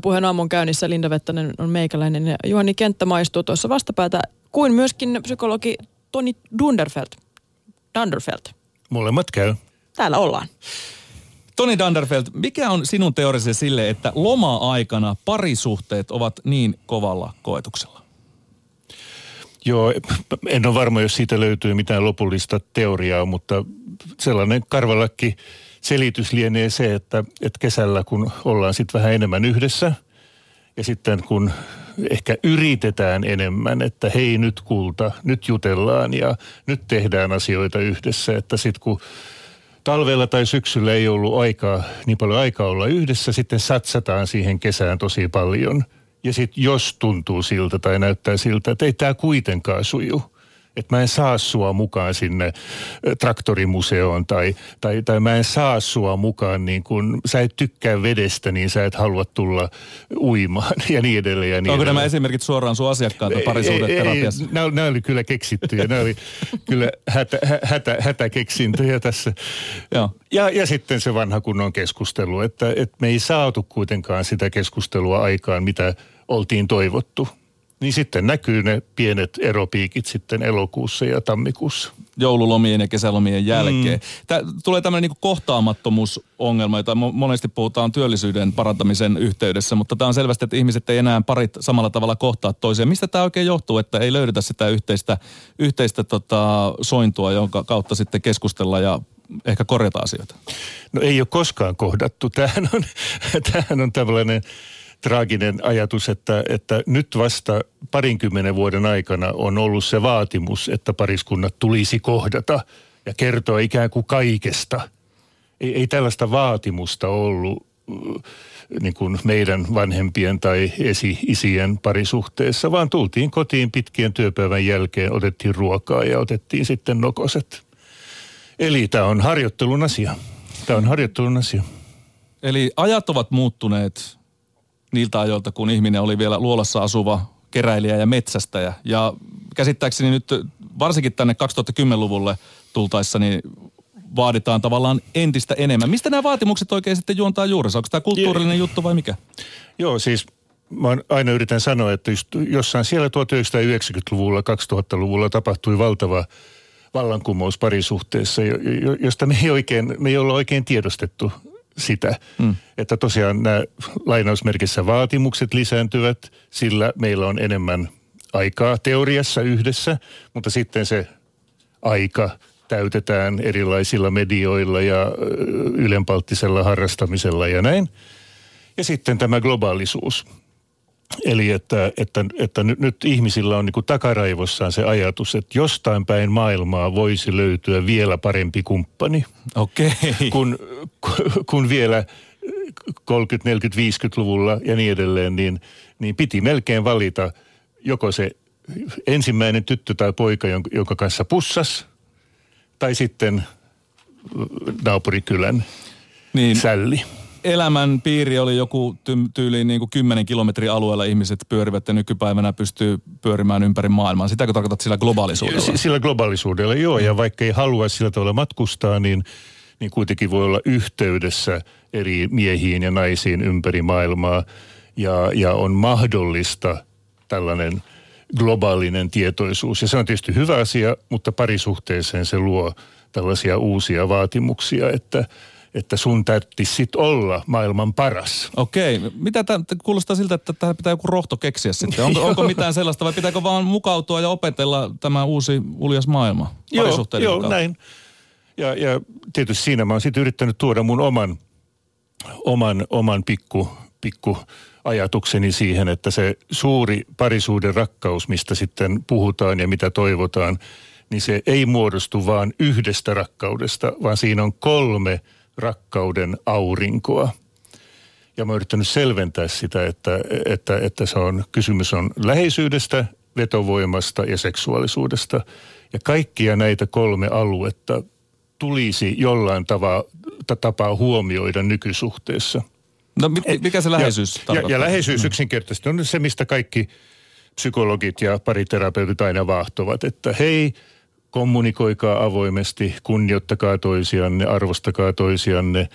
Puheen aamun käynnissä Linda Vettänen on meikäläinen ja Juhani Kenttä maistuu tuossa vastapäätä, kuin myöskin psykologi Toni Dunderfeld. Dunderfeld. Molemmat käy. Täällä ollaan. Toni Dunderfeld, mikä on sinun teorisi sille, että loma-aikana parisuhteet ovat niin kovalla koetuksella? Joo, en ole varma, jos siitä löytyy mitään lopullista teoriaa, mutta sellainen karvalakki selitys lienee se, että, että kesällä kun ollaan sitten vähän enemmän yhdessä ja sitten kun ehkä yritetään enemmän, että hei nyt kulta, nyt jutellaan ja nyt tehdään asioita yhdessä, että sitten kun talvella tai syksyllä ei ollut aikaa, niin paljon aikaa olla yhdessä, sitten satsataan siihen kesään tosi paljon. Ja sitten jos tuntuu siltä tai näyttää siltä, että ei tämä kuitenkaan suju, että mä en saa sua mukaan sinne traktorimuseoon tai, tai, tai mä en saa sua mukaan niin kun sä et tykkää vedestä, niin sä et halua tulla uimaan ja niin edelleen. Ja niin Onko edelleen. nämä esimerkit suoraan sun asiakkailta parisuhdeterapiassa? Nämä, nämä oli kyllä keksittyjä, nämä oli kyllä hätä, hätä, hätäkeksintöjä tässä. Joo. Ja, ja sitten se vanha kunnon keskustelu, että, että me ei saatu kuitenkaan sitä keskustelua aikaan, mitä oltiin toivottu niin sitten näkyy ne pienet eropiikit sitten elokuussa ja tammikuussa. Joululomien ja kesälomien jälkeen. Mm. Tää, tulee tämmöinen niin kohtaamattomuusongelma, jota monesti puhutaan työllisyyden parantamisen yhteydessä, mutta tämä on selvästi, että ihmiset ei enää parit samalla tavalla kohtaa toisiaan. Mistä tämä oikein johtuu, että ei löydetä sitä yhteistä, yhteistä tota, sointua, jonka kautta sitten keskustella ja ehkä korjata asioita? No ei ole koskaan kohdattu. Tämähän on, tämähän on tällainen traaginen ajatus, että, että nyt vasta parinkymmenen vuoden aikana on ollut se vaatimus, että pariskunnat tulisi kohdata ja kertoa ikään kuin kaikesta. Ei, ei tällaista vaatimusta ollut niin kuin meidän vanhempien tai esi-isien parisuhteessa, vaan tultiin kotiin pitkien työpäivän jälkeen, otettiin ruokaa ja otettiin sitten nokoset. Eli tämä on harjoittelun asia. Tämä on harjoittelun asia. Eli ajat ovat muuttuneet niiltä ajoilta, kun ihminen oli vielä luolassa asuva keräilijä ja metsästäjä. Ja käsittääkseni nyt varsinkin tänne 2010-luvulle tultaessa, niin vaaditaan tavallaan entistä enemmän. Mistä nämä vaatimukset oikein sitten juontaa juurensa? Onko tämä kulttuurillinen juttu vai mikä? Joo, siis mä aina yritän sanoa, että just jossain siellä 1990-luvulla, 2000-luvulla tapahtui valtava vallankumous parisuhteessa, josta me ei, oikein, me ei olla oikein tiedostettu sitä, mm. että tosiaan nämä lainausmerkissä vaatimukset lisääntyvät, sillä meillä on enemmän aikaa teoriassa yhdessä, mutta sitten se aika täytetään erilaisilla medioilla ja ylenpalttisella harrastamisella ja näin. Ja sitten tämä globaalisuus. Eli että, että, että nyt, nyt ihmisillä on niin kuin takaraivossaan se ajatus, että jostain päin maailmaa voisi löytyä vielä parempi kumppani. Okei. Okay. Kun, kun vielä 30, 40, 50-luvulla ja niin edelleen, niin, niin piti melkein valita joko se ensimmäinen tyttö tai poika, jonka kanssa pussas, tai sitten naapurikylän niin. sälli elämän piiri oli joku ty- tyyliin niin kuin 10 kilometrin alueella ihmiset pyörivät ja nykypäivänä pystyy pyörimään ympäri maailmaa. Sitäkö tarkoitat sillä globaalisuudella? Sillä globaalisuudella, joo. Ja vaikka ei halua sillä tavalla matkustaa, niin, niin kuitenkin voi olla yhteydessä eri miehiin ja naisiin ympäri maailmaa. Ja, ja on mahdollista tällainen globaalinen tietoisuus. Ja se on tietysti hyvä asia, mutta parisuhteeseen se luo tällaisia uusia vaatimuksia, että – että sun täytti sit olla maailman paras. Okei. Mitä tämä kuulostaa siltä, että tähän pitää joku rohto keksiä sitten? Onko, onko mitään sellaista vai pitääkö vaan mukautua ja opetella tämä uusi uljas maailma Joo, joo näin. Ja, ja tietysti siinä mä oon sitten yrittänyt tuoda mun oman, oman, oman pikku, pikku ajatukseni siihen, että se suuri parisuuden rakkaus, mistä sitten puhutaan ja mitä toivotaan, niin se ei muodostu vaan yhdestä rakkaudesta, vaan siinä on kolme – rakkauden aurinkoa. Ja mä oon yrittänyt selventää sitä, että, että, että se on, kysymys on läheisyydestä, vetovoimasta ja seksuaalisuudesta. Ja kaikkia näitä kolme aluetta tulisi jollain tava, tapaa huomioida nykysuhteessa. No mikä se läheisyys ja, ja, ja läheisyys mm. yksinkertaisesti on se, mistä kaikki psykologit ja pariterapeutit aina vahtovat, että hei, kommunikoikaa avoimesti, kunnioittakaa toisianne, arvostakaa toisianne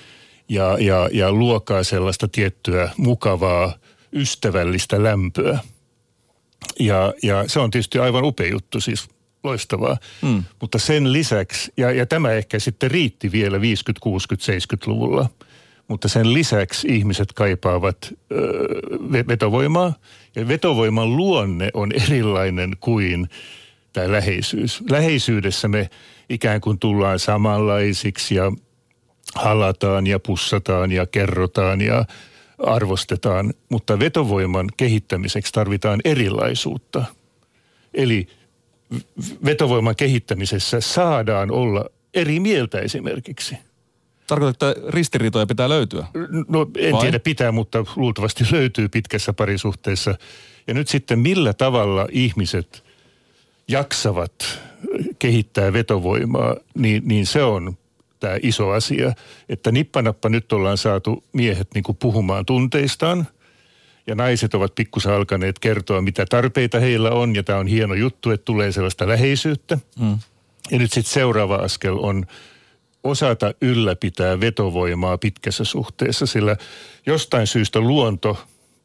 ja, ja, ja luokaa sellaista tiettyä mukavaa, ystävällistä lämpöä. Ja, ja se on tietysti aivan upea juttu, siis loistavaa. Mm. Mutta sen lisäksi, ja, ja tämä ehkä sitten riitti vielä 50, 60, 70-luvulla, mutta sen lisäksi ihmiset kaipaavat ö, vetovoimaa. Ja vetovoiman luonne on erilainen kuin tämä läheisyys. Läheisyydessä me ikään kuin tullaan samanlaisiksi ja halataan ja pussataan ja kerrotaan ja arvostetaan, mutta vetovoiman kehittämiseksi tarvitaan erilaisuutta. Eli vetovoiman kehittämisessä saadaan olla eri mieltä esimerkiksi. Tarkoitatko, että ristiriitoja pitää löytyä? No en Vai? tiedä pitää, mutta luultavasti löytyy pitkässä parisuhteessa. Ja nyt sitten millä tavalla ihmiset jaksavat kehittää vetovoimaa, niin, niin se on tämä iso asia. Että nippanappa nyt ollaan saatu miehet niin kuin puhumaan tunteistaan – ja naiset ovat pikkusen alkaneet kertoa, mitä tarpeita heillä on, ja tämä on hieno juttu, että tulee sellaista läheisyyttä. Mm. Ja nyt sitten seuraava askel on osata ylläpitää vetovoimaa pitkässä suhteessa, sillä jostain syystä luonto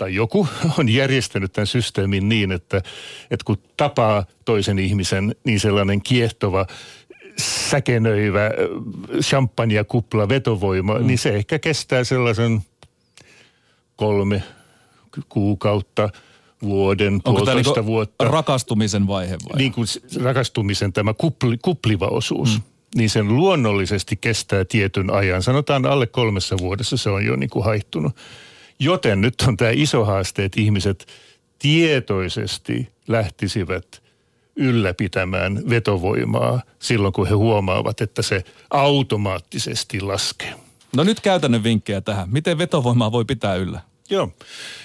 tai joku on järjestänyt tämän systeemin niin, että, että kun tapaa toisen ihmisen, niin sellainen kiehtova, säkenöivä champagne-kupla vetovoima, mm. niin se ehkä kestää sellaisen kolme, kuukautta, vuoden, Onko puolitoista tämä vuotta. rakastumisen vaihe vai? Niin kuin rakastumisen tämä kupli, kupliva osuus. Mm. Niin sen luonnollisesti kestää tietyn ajan. Sanotaan alle kolmessa vuodessa se on jo niin kuin haittunut. Joten nyt on tämä iso haaste, että ihmiset tietoisesti lähtisivät ylläpitämään vetovoimaa silloin, kun he huomaavat, että se automaattisesti laskee. No nyt käytännön vinkkejä tähän. Miten vetovoimaa voi pitää yllä? Joo.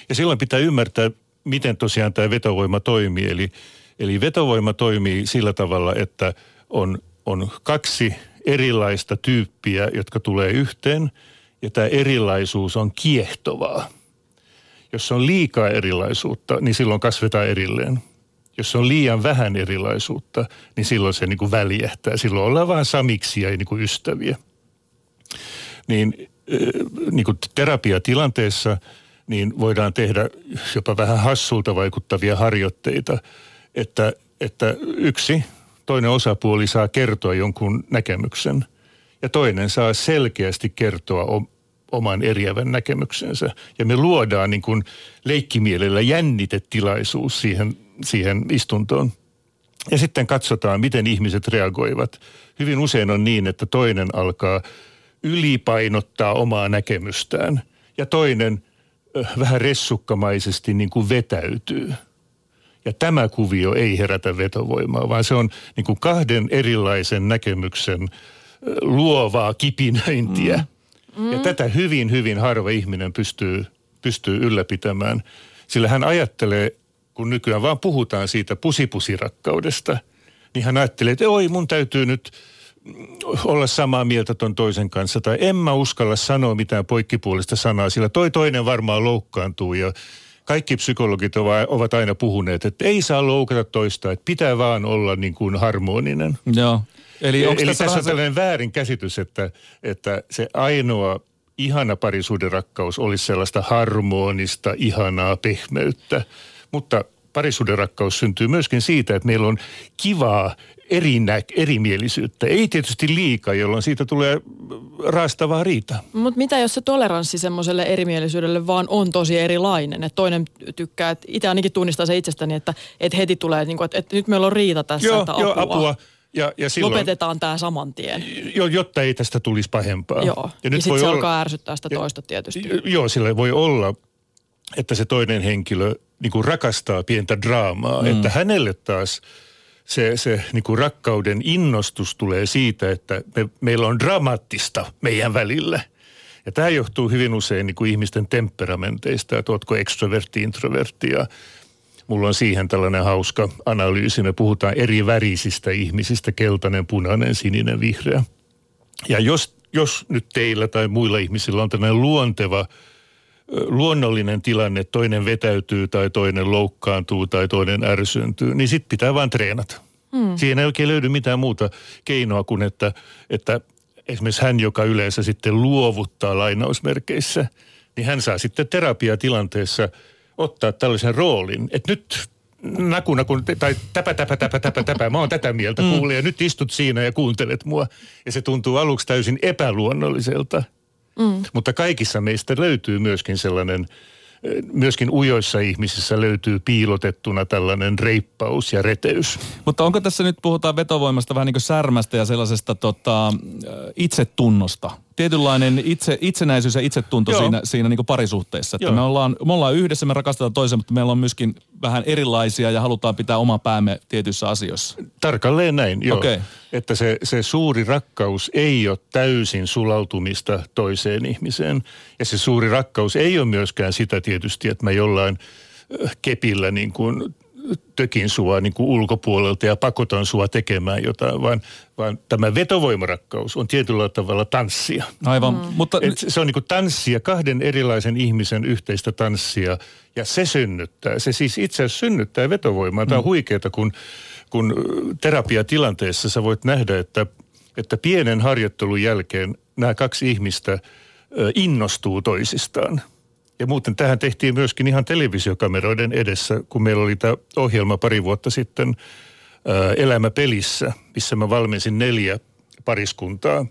Ja silloin pitää ymmärtää, miten tosiaan tämä vetovoima toimii. Eli, eli vetovoima toimii sillä tavalla, että on, on kaksi erilaista tyyppiä, jotka tulee yhteen, ja tämä erilaisuus on kiehtovaa. Jos on liikaa erilaisuutta, niin silloin kasvetaan erilleen. Jos on liian vähän erilaisuutta, niin silloin se niin kuin väljähtää. Silloin ollaan vain samiksia ja niin kuin ystäviä. Niin, niin kuin terapiatilanteessa – niin voidaan tehdä jopa vähän hassulta vaikuttavia harjoitteita, että, että yksi toinen osapuoli saa kertoa jonkun näkemyksen ja toinen saa selkeästi kertoa oman eriävän näkemyksensä. Ja me luodaan niin kuin leikkimielellä jännitetilaisuus siihen, siihen istuntoon. Ja sitten katsotaan, miten ihmiset reagoivat. Hyvin usein on niin, että toinen alkaa ylipainottaa omaa näkemystään ja toinen vähän ressukkamaisesti niin kuin vetäytyy. Ja tämä kuvio ei herätä vetovoimaa, vaan se on niin kuin kahden erilaisen näkemyksen luovaa kipinöintiä. Mm. Mm. Ja tätä hyvin, hyvin harva ihminen pystyy, pystyy ylläpitämään. Sillä hän ajattelee, kun nykyään vaan puhutaan siitä pusipusirakkaudesta, niin hän ajattelee, että oi mun täytyy nyt – olla samaa mieltä ton toisen kanssa tai en mä uskalla sanoa mitään poikkipuolista sanaa, sillä toi toinen varmaan loukkaantuu ja kaikki psykologit ovat aina puhuneet, että ei saa loukata toista, että pitää vaan olla niin kuin harmoninen. Joo. Eli, Eli tässä, tässä on tällainen väärin käsitys, että, että se ainoa ihana parisuuden rakkaus olisi sellaista harmonista, ihanaa pehmeyttä. Mutta parisuuden rakkaus syntyy myöskin siitä, että meillä on kivaa erinä, erimielisyyttä. Ei tietysti liikaa, jolloin siitä tulee raastavaa riita. Mutta mitä jos se toleranssi semmoiselle erimielisyydelle vaan on tosi erilainen? Että toinen tykkää, että itse ainakin tunnistaa se itsestäni, että, että heti tulee, että, että, että nyt meillä on riita tässä, joo, että apua. Joo, apua. Ja, ja silloin, Lopetetaan tämä saman tien. Jo, jotta ei tästä tulisi pahempaa. Joo, ja, ja sitten se olla, alkaa ärsyttää sitä toista tietysti. Joo, sillä voi olla, että se toinen henkilö niin kuin rakastaa pientä draamaa, mm. että hänelle taas – se, se niin kuin rakkauden innostus tulee siitä, että me, meillä on dramaattista meidän välillä. Ja tämä johtuu hyvin usein niin kuin ihmisten temperamenteista, että oletko ekstrovertti, introvertti ja mulla on siihen tällainen hauska analyysi. Me puhutaan eri värisistä ihmisistä, keltainen, punainen, sininen, vihreä. Ja jos, jos nyt teillä tai muilla ihmisillä on tällainen luonteva – luonnollinen tilanne, toinen vetäytyy tai toinen loukkaantuu tai toinen ärsyntyy, niin sitten pitää vaan treenata. Hmm. Siihen ei oikein löydy mitään muuta keinoa kuin, että, että esimerkiksi hän, joka yleensä sitten luovuttaa lainausmerkeissä, niin hän saa sitten terapiatilanteessa ottaa tällaisen roolin, että nyt naku, naku, tai täpä, täpä, täpä, täpä, täpä, mä oon tätä mieltä, mm. kuule, ja nyt istut siinä ja kuuntelet mua. Ja se tuntuu aluksi täysin epäluonnolliselta. Mm. Mutta kaikissa meistä löytyy myöskin sellainen myöskin ujoissa ihmisissä löytyy piilotettuna tällainen reippaus ja reteys. Mutta onko tässä nyt, puhutaan vetovoimasta vähän niin kuin särmästä ja sellaisesta tota, itsetunnosta? Tietynlainen itse, itsenäisyys ja itsetunto Joo. siinä, siinä niin parisuhteessa. Että me, ollaan, me ollaan yhdessä, me rakastetaan toisen, mutta meillä on myöskin vähän erilaisia ja halutaan pitää oma päämme tietyissä asioissa. Tarkalleen näin, joo. Okay. Että se, se suuri rakkaus ei ole täysin sulautumista toiseen ihmiseen. Ja se suuri rakkaus ei ole myöskään sitä tietysti, että mä jollain kepillä niin kuin tökin sua niin kuin ulkopuolelta ja pakotan sua tekemään jotain, vaan, vaan tämä vetovoimarakkaus on tietyllä tavalla tanssia. Aivan, mm. mutta... Et se on niin kuin tanssia, kahden erilaisen ihmisen yhteistä tanssia, ja se synnyttää, se siis itse asiassa synnyttää vetovoimaa. Tämä on mm. huikeaa, kun, kun terapiatilanteessa sä voit nähdä, että, että pienen harjoittelun jälkeen nämä kaksi ihmistä innostuu toisistaan – ja muuten tähän tehtiin myöskin ihan televisiokameroiden edessä, kun meillä oli tämä ohjelma pari vuotta sitten ää, Elämä pelissä, missä mä valmensin neljä pariskuntaa.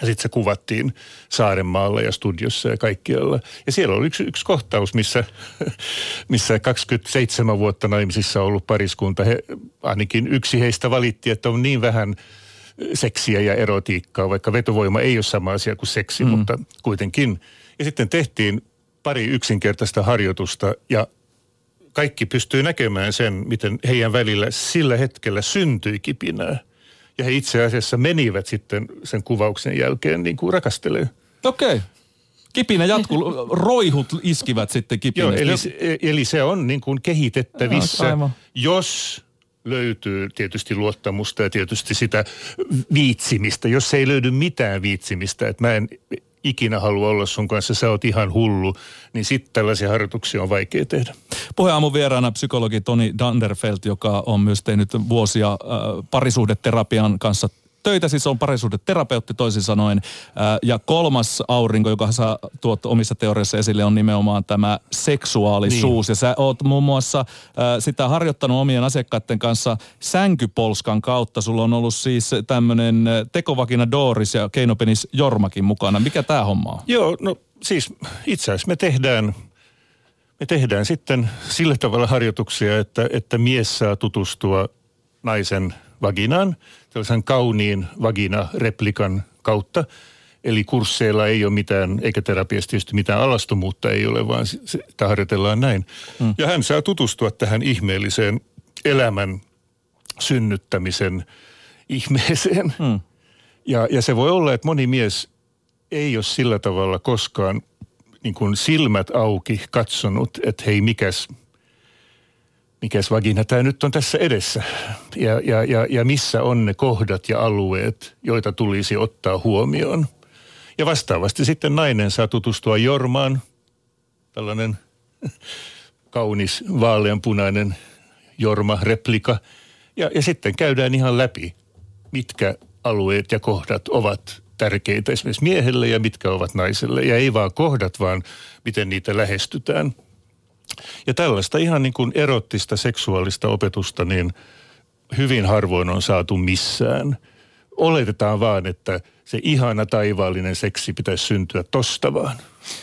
Ja sitten se kuvattiin Saarenmaalla ja studiossa ja kaikkialla. Ja siellä oli yksi, yksi kohtaus, missä, missä 27 vuotta naimisissa ollut pariskunta, he, ainakin yksi heistä valitti, että on niin vähän seksiä ja erotiikkaa, vaikka vetovoima ei ole sama asia kuin seksi, mm. mutta kuitenkin. Ja sitten tehtiin pari yksinkertaista harjoitusta ja kaikki pystyy näkemään sen, miten heidän välillä sillä hetkellä syntyi kipinää. Ja he itse asiassa menivät sitten sen kuvauksen jälkeen niin kuin rakastelee. Okei. Okay. Kipinä jatkuu, roihut iskivät sitten kipinä. Joo, eli, eli se on niin kuin kehitettävissä, no, jos löytyy tietysti luottamusta ja tietysti sitä viitsimistä. Jos ei löydy mitään viitsimistä, että mä en ikinä halua olla sun kanssa, sä oot ihan hullu, niin sitten tällaisia harjoituksia on vaikea tehdä. Puheenaamun vieraana psykologi Toni Danderfeld, joka on myös tehnyt vuosia äh, parisuhdeterapian kanssa töitä, siis on parisuhdeterapeutti toisin sanoen. Ja kolmas aurinko, joka sä tuot omissa teoriassa esille, on nimenomaan tämä seksuaalisuus. Niin. Ja sä oot muun muassa sitä harjoittanut omien asiakkaiden kanssa sänkypolskan kautta. Sulla on ollut siis tämmöinen tekovakina Doris ja keinopenis Jormakin mukana. Mikä tämä homma on? Joo, no siis itse asiassa me tehdään me tehdään sitten sillä tavalla harjoituksia, että, että mies saa tutustua naisen vaginaan, tällaisen kauniin vagina-replikan kautta. Eli kursseilla ei ole mitään, eikä terapiassa tietysti mitään alastomuutta ei ole, vaan sitä harjoitellaan näin. Mm. Ja hän saa tutustua tähän ihmeelliseen elämän synnyttämisen ihmeeseen. Mm. Ja, ja se voi olla, että moni mies ei ole sillä tavalla koskaan niin kuin silmät auki katsonut, että hei mikäs – mikäs vagina tämä nyt on tässä edessä ja, ja, ja, ja missä on ne kohdat ja alueet, joita tulisi ottaa huomioon. Ja vastaavasti sitten nainen saa tutustua Jormaan, tällainen kaunis vaaleanpunainen Jorma-replika. Ja, ja sitten käydään ihan läpi, mitkä alueet ja kohdat ovat tärkeitä esimerkiksi miehelle ja mitkä ovat naiselle. Ja ei vaan kohdat, vaan miten niitä lähestytään – ja tällaista ihan niin kuin erottista seksuaalista opetusta niin hyvin harvoin on saatu missään. Oletetaan vaan, että se ihana taivaallinen seksi pitäisi syntyä tosta vaan.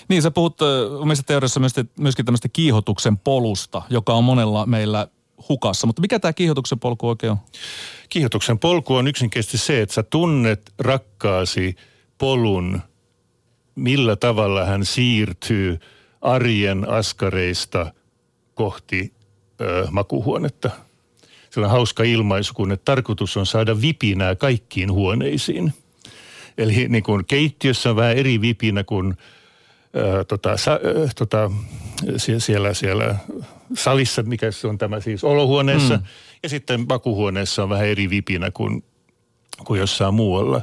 Niin, sä puhut omissa teoriassa myöskin tämmöistä kiihotuksen polusta, joka on monella meillä hukassa. Mutta mikä tämä kiihotuksen polku oikein on? Kiihotuksen polku on yksinkertaisesti se, että sä tunnet rakkaasi polun, millä tavalla hän siirtyy – arjen askareista kohti ö, makuhuonetta. On hauska ilmaisu, kun että tarkoitus on saada vipinää kaikkiin huoneisiin. Eli niin kuin keittiössä on vähän eri vipinä kuin ö, tota, sa, ö, tota, siellä, siellä salissa, mikä se on tämä siis olohuoneessa. Mm. Ja sitten makuhuoneessa on vähän eri vipinä kuin, kuin jossain muualla.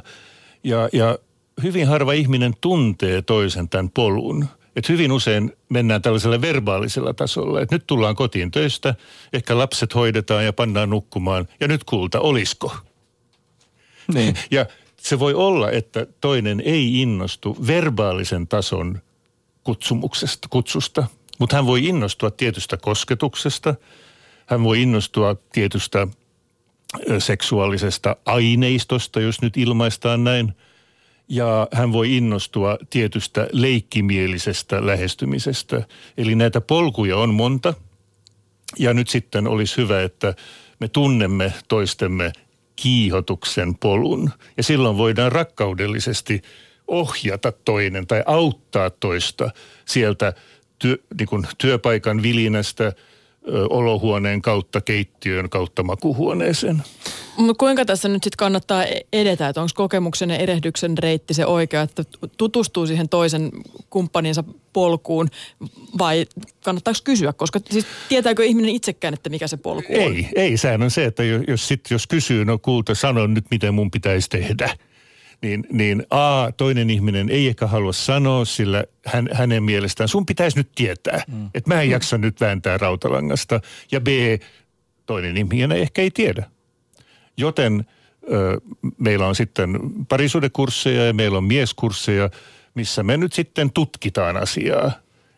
Ja, ja hyvin harva ihminen tuntee toisen tämän polun – että hyvin usein mennään tällaisella verbaalisella tasolla, että nyt tullaan kotiin töistä, ehkä lapset hoidetaan ja pannaan nukkumaan, ja nyt kuulta, olisko? Niin. Ja Se voi olla, että toinen ei innostu verbaalisen tason kutsumuksesta, kutsusta, mutta hän voi innostua tietystä kosketuksesta, hän voi innostua tietystä seksuaalisesta aineistosta, jos nyt ilmaistaan näin – ja hän voi innostua tietystä leikkimielisestä lähestymisestä. Eli näitä polkuja on monta ja nyt sitten olisi hyvä, että me tunnemme toistemme kiihotuksen polun ja silloin voidaan rakkaudellisesti ohjata toinen tai auttaa toista sieltä työ, niin kuin työpaikan vilinästä – olohuoneen kautta keittiön kautta makuhuoneeseen. Mutta kuinka tässä nyt sitten kannattaa e- edetä, että onko kokemuksen ja erehdyksen reitti se oikea, että tutustuu siihen toisen kumppaninsa polkuun vai kannattaako kysyä, koska siis tietääkö ihminen itsekään, että mikä se polku on? Ei, ei. Sehän on se, että jos, sit, jos kysyy, no kuulta, sanon nyt miten mun pitäisi tehdä – niin, niin A, toinen ihminen ei ehkä halua sanoa, sillä hän, hänen mielestään sun pitäisi nyt tietää, mm. että mä en jaksa mm. nyt vääntää rautalangasta. Ja B, toinen ihminen ehkä ei tiedä. Joten ö, meillä on sitten parisuudekursseja ja meillä on mieskursseja, missä me nyt sitten tutkitaan asiaa.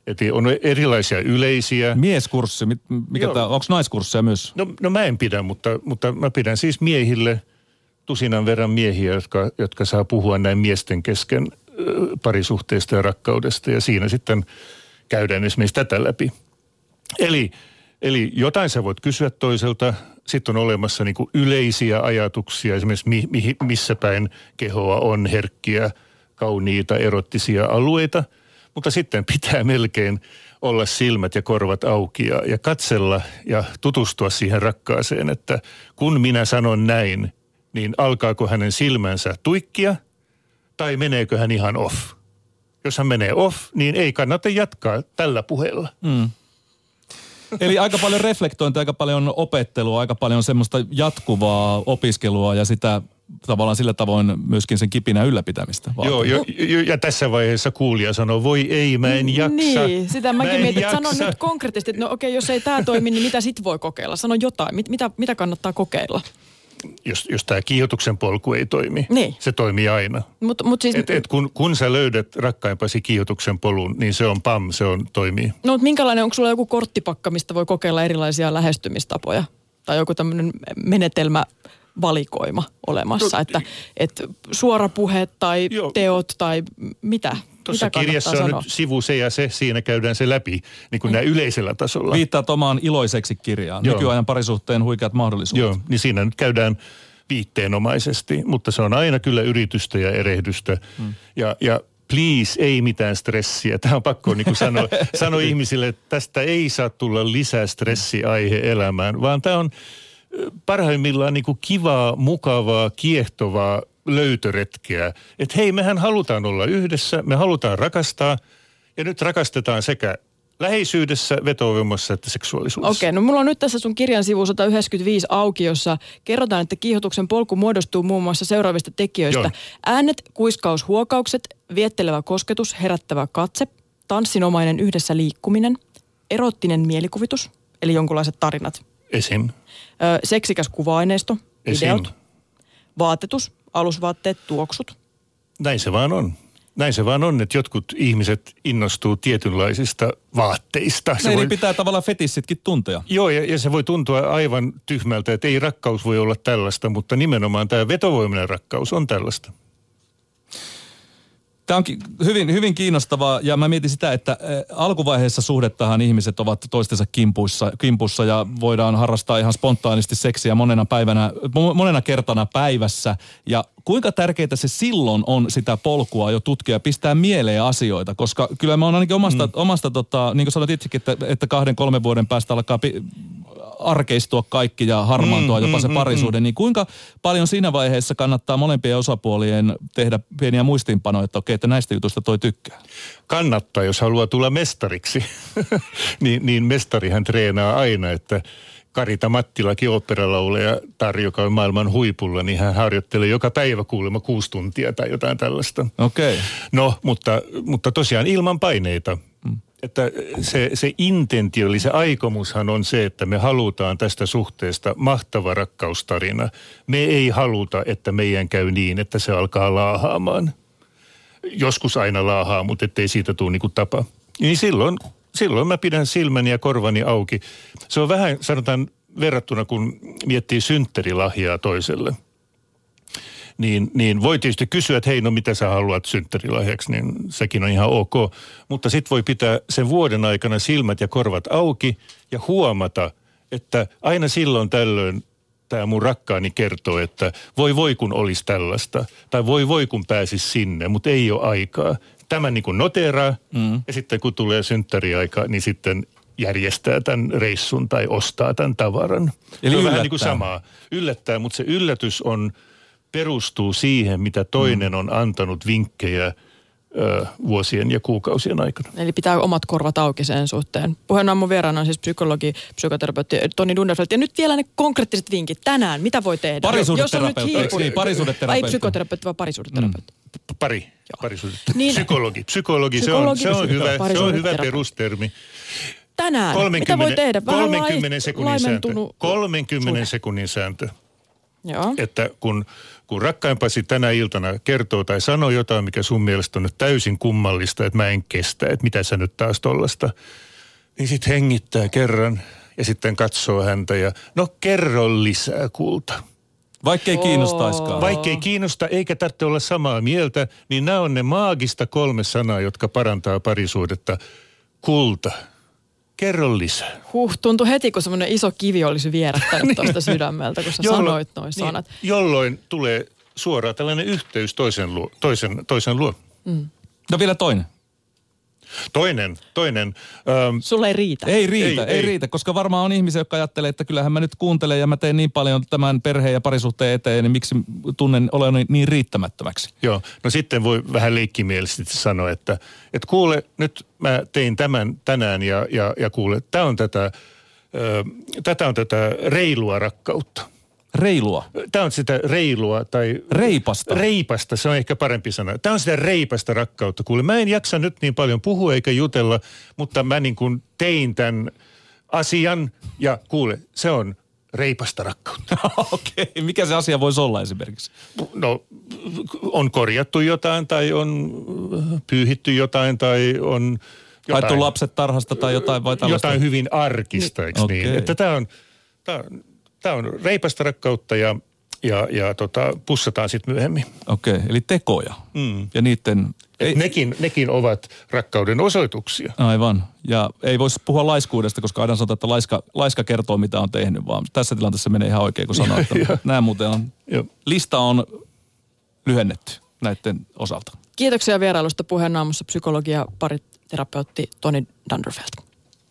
Että on erilaisia yleisiä. Mieskurssi, mikä tämä, onko naiskursseja myös? No, no mä en pidä, mutta, mutta mä pidän siis miehille – tusinan verran miehiä, jotka, jotka saa puhua näin miesten kesken parisuhteesta ja rakkaudesta ja siinä sitten käydään esimerkiksi tätä läpi. Eli, eli jotain sä voit kysyä toiselta, sitten on olemassa niin kuin yleisiä ajatuksia, esimerkiksi mi, mi, missä päin kehoa on herkkiä, kauniita, erottisia alueita, mutta sitten pitää melkein olla silmät ja korvat auki ja, ja katsella ja tutustua siihen rakkaaseen, että kun minä sanon näin, niin alkaako hänen silmänsä tuikkia tai meneekö hän ihan off. Jos hän menee off, niin ei kannata jatkaa tällä puheella. Mm. Eli aika paljon reflektointia, aika paljon opettelua, aika paljon semmoista jatkuvaa opiskelua ja sitä tavallaan sillä tavoin myöskin sen kipinä ylläpitämistä. Joo, jo, jo, ja tässä vaiheessa kuulija sanoo, voi ei, mä en jaksa. Niin, sitä mäkin mä mietin, että sano nyt konkreettisesti, että no okei, jos ei tämä toimi, niin mitä sit voi kokeilla? Sano jotain, mit, mitä, mitä kannattaa kokeilla? Jos, jos tämä kiihotuksen polku ei toimi, niin. se toimii aina. Mut, mut siis... et, et kun, kun sä löydät rakkaimpasi kiihotuksen polun, niin se on pam, se on toimii. No mutta minkälainen, onko sulla joku korttipakka, mistä voi kokeilla erilaisia lähestymistapoja? Tai joku tämmöinen menetelmä valikoima olemassa, no, että, että suora puhe tai jo. teot tai mitä? Tuossa kirjassa on sanoa? nyt sivu se ja se, siinä käydään se läpi niin kuin mm. näin yleisellä tasolla. Viittaat omaan iloiseksi kirjaan, Joo. nykyajan parisuhteen huikeat mahdollisuudet. Joo, niin siinä nyt käydään viitteenomaisesti, mutta se on aina kyllä yritystä ja erehdystä. Mm. Ja, ja please, ei mitään stressiä. Tämä on pakko niin kuin sanoa, sanoa ihmisille, että tästä ei saa tulla lisää stressiaihe elämään, vaan tämä on parhaimmillaan niin kuin kivaa, mukavaa, kiehtovaa löytöretkeä. Että hei, mehän halutaan olla yhdessä, me halutaan rakastaa ja nyt rakastetaan sekä läheisyydessä, vetovoimassa että seksuaalisuudessa. Okei, okay, no mulla on nyt tässä sun kirjan sivu 195 auki, jossa kerrotaan, että kiihotuksen polku muodostuu muun muassa seuraavista tekijöistä. Joo. Äänet, kuiskaus, huokaukset, viettelevä kosketus, herättävä katse, tanssinomainen yhdessä liikkuminen, erottinen mielikuvitus, eli jonkunlaiset tarinat. Esim. Ö, seksikäs kuva-aineisto, videot, vaatetus, alusvaatteet, tuoksut. Näin se vaan on. Näin se vaan on, että jotkut ihmiset innostuu tietynlaisista vaatteista. Se voi... pitää tavallaan fetissitkin tuntea. Joo, ja, ja se voi tuntua aivan tyhmältä, että ei rakkaus voi olla tällaista, mutta nimenomaan tämä vetovoimainen rakkaus on tällaista. Tämä on hyvin, hyvin kiinnostavaa ja mä mietin sitä, että alkuvaiheessa suhdettahan ihmiset ovat toistensa kimpuissa, kimpussa ja voidaan harrastaa ihan spontaanisti seksiä monena päivänä, monena kertana päivässä. Ja kuinka tärkeää se silloin on sitä polkua jo tutkia, pistää mieleen asioita, koska kyllä mä oon ainakin omasta, mm. omasta tota, niin kuin sanoit itsekin, että, että kahden, kolmen vuoden päästä alkaa pi- arkeistua kaikki ja harmaantua mm, jopa mm, se mm, parisuuden, mm, niin kuinka paljon siinä vaiheessa kannattaa molempien osapuolien tehdä pieniä muistiinpanoja, että okei, että näistä jutuista toi tykkää? Kannattaa, jos haluaa tulla mestariksi. niin, niin mestarihan treenaa aina, että Karita Mattilakin oopperalaulaja Tar, joka on maailman huipulla, niin hän harjoittelee joka päivä kuulemma kuusi tuntia tai jotain tällaista. Okei. Okay. No, mutta, mutta tosiaan ilman paineita. Että se, se intentio, eli se aikomushan on se, että me halutaan tästä suhteesta mahtava rakkaustarina. Me ei haluta, että meidän käy niin, että se alkaa laahaamaan. Joskus aina laahaa, mutta ettei siitä tule niin kuin tapa. Niin silloin, silloin mä pidän silmäni ja korvani auki. Se on vähän, sanotaan verrattuna, kun miettii synttärilahjaa toiselle – niin, niin voi tietysti kysyä, että hei, no mitä sä haluat synttärilahjaksi, niin sekin on ihan ok. Mutta sitten voi pitää sen vuoden aikana silmät ja korvat auki ja huomata, että aina silloin tällöin tämä mun rakkaani kertoo, että voi voi kun olisi tällaista, tai voi voi kun pääsis sinne, mutta ei ole aikaa. Tämä niin kuin noteraa, mm. ja sitten kun tulee synttäriaika, niin sitten järjestää tämän reissun tai ostaa tämän tavaran. Eli se on vähän niin kuin samaa. Yllättää, mutta se yllätys on perustuu siihen, mitä toinen mm. on antanut vinkkejä ö, vuosien ja kuukausien aikana. Eli pitää omat korvat auki sen suhteen. Puheen mun vieraana on siis psykologi, psykoterapeutti Toni Dunderfeld. Ja nyt vielä ne konkreettiset vinkit tänään. Mitä voi tehdä? Parisuudeterapeutti, hiipu... niin? Parisuudeterapeutti. Ei psykoterapeutti, vaan parisuudeterapeutti. Mm. Pari. Parisuudeterapeutti. Niin. Psykologi. Psykologi, se on, se on, hyvä, se on hyvä perustermi tänään? 30, Mitä voi tehdä? Vähän 30 sekunnin sääntö. 30 suhde. sekunnin sääntö. Joo. Että kun, kun rakkaimpasi tänä iltana kertoo tai sanoo jotain, mikä sun mielestä on nyt täysin kummallista, että mä en kestä, että mitä sä nyt taas tollasta, niin sit hengittää kerran ja sitten katsoo häntä ja no kerro lisää kulta. Vaikka ei kiinnostaiskaan. Vaikka ei kiinnosta eikä tarvitse olla samaa mieltä, niin nämä on ne maagista kolme sanaa, jotka parantaa parisuudetta. Kulta, Kerro lisää. Huh, tuntui heti, kun semmoinen iso kivi olisi vierättänyt niin. tuosta sydämeltä, kun sä jolloin, sanoit noin niin, sanat. Jolloin tulee suoraan tällainen yhteys toisen luo. Toisen, toisen luo. Mm. No vielä toinen. Toinen, toinen. Ähm, Sulle ei riitä. Ei riitä, ei, ei, ei riitä, koska varmaan on ihmisiä, jotka ajattelee, että kyllähän mä nyt kuuntelen ja mä teen niin paljon tämän perheen ja parisuhteen eteen, niin miksi tunnen olen niin riittämättömäksi. Joo, no sitten voi vähän leikkimielisesti sanoa, että, että kuule, nyt mä tein tämän tänään ja, ja, ja kuule, tämä on tätä, ö, tätä on tätä reilua rakkautta. Reilua. Tämä on sitä reilua tai... Reipasta. Reipasta, se on ehkä parempi sana. Tämä on sitä reipasta rakkautta. Kuule, mä en jaksa nyt niin paljon puhua eikä jutella, mutta mä niin kuin tein tämän asian ja kuule, se on reipasta rakkautta. Okei, okay. mikä se asia voisi olla esimerkiksi? No, on korjattu jotain tai on pyyhitty jotain tai on... Jotain, Haettu lapset tarhasta tai jotain vai tällaista? Jotain hyvin arkista, eikö okay. niin? Että tämä on, tämä on tämä on reipasta rakkautta ja, ja, ja tota, pussataan sitten myöhemmin. Okei, okay, eli tekoja. Mm. Ja niiden... Ei, nekin, nekin ovat rakkauden osoituksia. Aivan. Ja ei voisi puhua laiskuudesta, koska aina sanotaan, että laiska, laiska kertoo, mitä on tehnyt, vaan tässä tilanteessa menee ihan oikein, kun sanoo, että nämä muuten on... Lista on lyhennetty näiden osalta. Kiitoksia vierailusta puheen aamussa psykologia pariterapeutti Toni Dunderfeld.